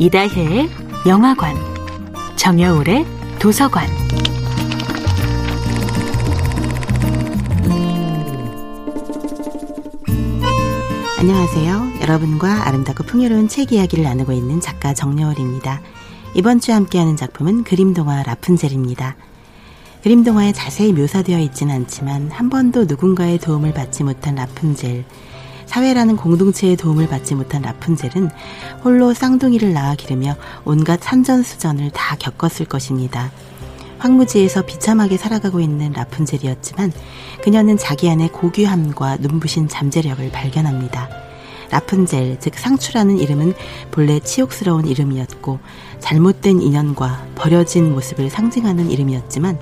이다혜의 영화관, 정여울의 도서관. 안녕하세요. 여러분과 아름답고 풍요로운 책 이야기를 나누고 있는 작가 정여울입니다. 이번 주에 함께하는 작품은 그림동화 라푼젤입니다. 그림동화에 자세히 묘사되어 있지는 않지만 한 번도 누군가의 도움을 받지 못한 라푼젤, 사회라는 공동체의 도움을 받지 못한 라푼젤은 홀로 쌍둥이를 낳아 기르며 온갖 산전수전을 다 겪었을 것입니다. 황무지에서 비참하게 살아가고 있는 라푼젤이었지만 그녀는 자기 안의 고귀함과 눈부신 잠재력을 발견합니다. 라푼젤, 즉 상추라는 이름은 본래 치욕스러운 이름이었고 잘못된 인연과 버려진 모습을 상징하는 이름이었지만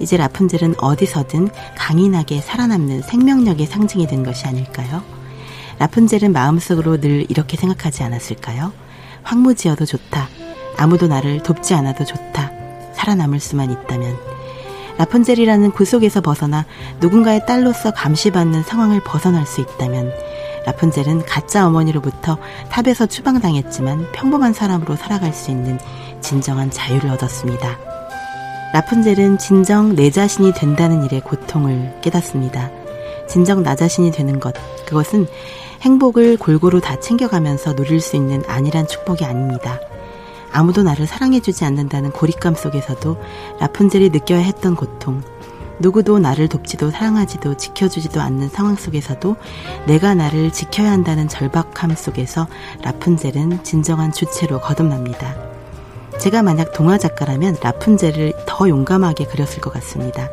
이제 라푼젤은 어디서든 강인하게 살아남는 생명력의 상징이 된 것이 아닐까요? 라푼젤은 마음속으로 늘 이렇게 생각하지 않았을까요? 황무지여도 좋다. 아무도 나를 돕지 않아도 좋다. 살아남을 수만 있다면. 라푼젤이라는 구속에서 벗어나 누군가의 딸로서 감시받는 상황을 벗어날 수 있다면 라푼젤은 가짜 어머니로부터 탑에서 추방당했지만 평범한 사람으로 살아갈 수 있는 진정한 자유를 얻었습니다. 라푼젤은 진정 내 자신이 된다는 일의 고통을 깨닫습니다. 진정 나 자신이 되는 것, 그것은 행복을 골고루 다 챙겨가면서 누릴 수 있는 안일한 축복이 아닙니다. 아무도 나를 사랑해주지 않는다는 고립감 속에서도 라푼젤이 느껴야 했던 고통, 누구도 나를 돕지도 사랑하지도 지켜주지도 않는 상황 속에서도 내가 나를 지켜야 한다는 절박함 속에서 라푼젤은 진정한 주체로 거듭납니다. 제가 만약 동화 작가라면 라푼젤을 더 용감하게 그렸을 것 같습니다.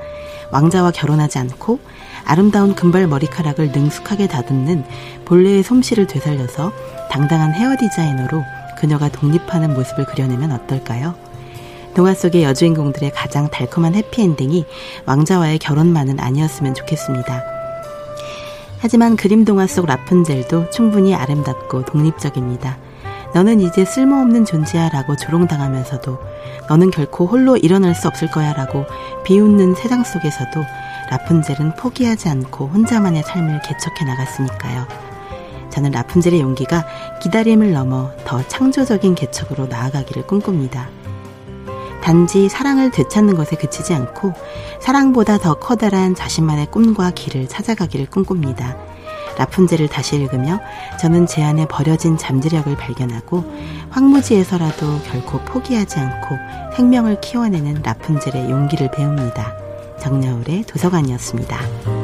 왕자와 결혼하지 않고 아름다운 금발 머리카락을 능숙하게 다듬는 본래의 솜씨를 되살려서 당당한 헤어 디자이너로 그녀가 독립하는 모습을 그려내면 어떨까요? 동화 속의 여주인공들의 가장 달콤한 해피엔딩이 왕자와의 결혼만은 아니었으면 좋겠습니다. 하지만 그림 동화 속 라푼젤도 충분히 아름답고 독립적입니다. 너는 이제 쓸모없는 존재야 라고 조롱당하면서도 너는 결코 홀로 일어날 수 없을 거야 라고 비웃는 세상 속에서도 라푼젤은 포기하지 않고 혼자만의 삶을 개척해 나갔으니까요. 저는 라푼젤의 용기가 기다림을 넘어 더 창조적인 개척으로 나아가기를 꿈꿉니다. 단지 사랑을 되찾는 것에 그치지 않고 사랑보다 더 커다란 자신만의 꿈과 길을 찾아가기를 꿈꿉니다. 라푼젤을 다시 읽으며 저는 제 안에 버려진 잠재력을 발견하고 황무지에서라도 결코 포기하지 않고 생명을 키워내는 라푼젤의 용기를 배웁니다. 정여울의 도서관이었습니다.